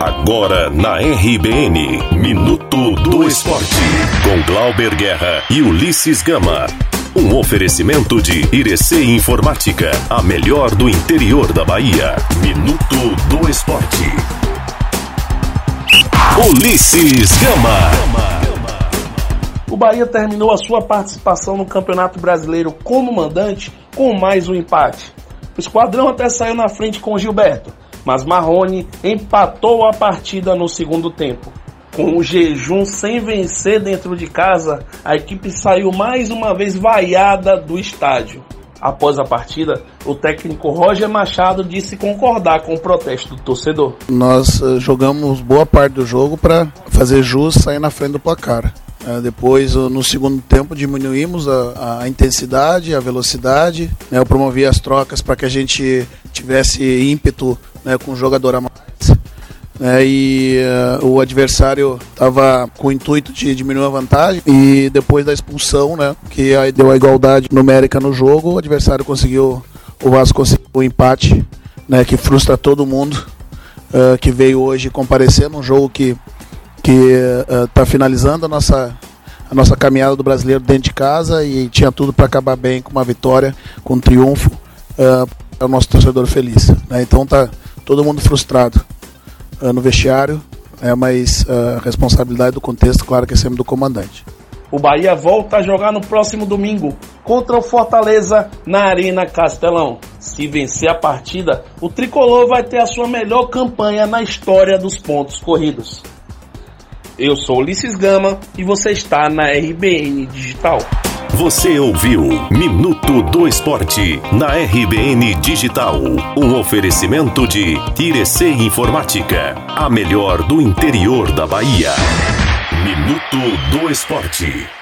Agora na RBN, Minuto do Esporte, com Glauber Guerra e Ulisses Gama. Um oferecimento de Irecê Informática, a melhor do interior da Bahia. Minuto do Esporte. Ulisses Gama. O Bahia terminou a sua participação no Campeonato Brasileiro como mandante com mais um empate. O esquadrão até saiu na frente com Gilberto, mas Marrone empatou a partida no segundo tempo. Com o jejum sem vencer dentro de casa, a equipe saiu mais uma vez vaiada do estádio. Após a partida, o técnico Roger Machado disse concordar com o protesto do torcedor. Nós uh, jogamos boa parte do jogo para fazer jus sair na frente do placar. Uh, depois, no segundo tempo, diminuímos a, a intensidade, a velocidade. Né, eu promovi as trocas para que a gente tivesse ímpeto né, com o jogador a mais né, e uh, o adversário estava com o intuito de diminuir a vantagem e depois da expulsão, né, que aí deu a igualdade numérica no jogo, o adversário conseguiu, o Vasco conseguiu o empate, né, que frustra todo mundo uh, que veio hoje comparecer num jogo que que está uh, finalizando a nossa a nossa caminhada do brasileiro dentro de casa e tinha tudo para acabar bem com uma vitória, com um triunfo uh, para o nosso torcedor feliz. Né? Então tá todo mundo frustrado uh, no vestiário, é, mas a uh, responsabilidade do contexto, claro que é sempre do comandante. O Bahia volta a jogar no próximo domingo contra o Fortaleza na Arena Castelão. Se vencer a partida, o tricolor vai ter a sua melhor campanha na história dos pontos corridos. Eu sou Ulisses Gama e você está na RBN Digital. Você ouviu Minuto do Esporte na RBN Digital. Um oferecimento de Irecê Informática, a melhor do interior da Bahia. Minuto do Esporte.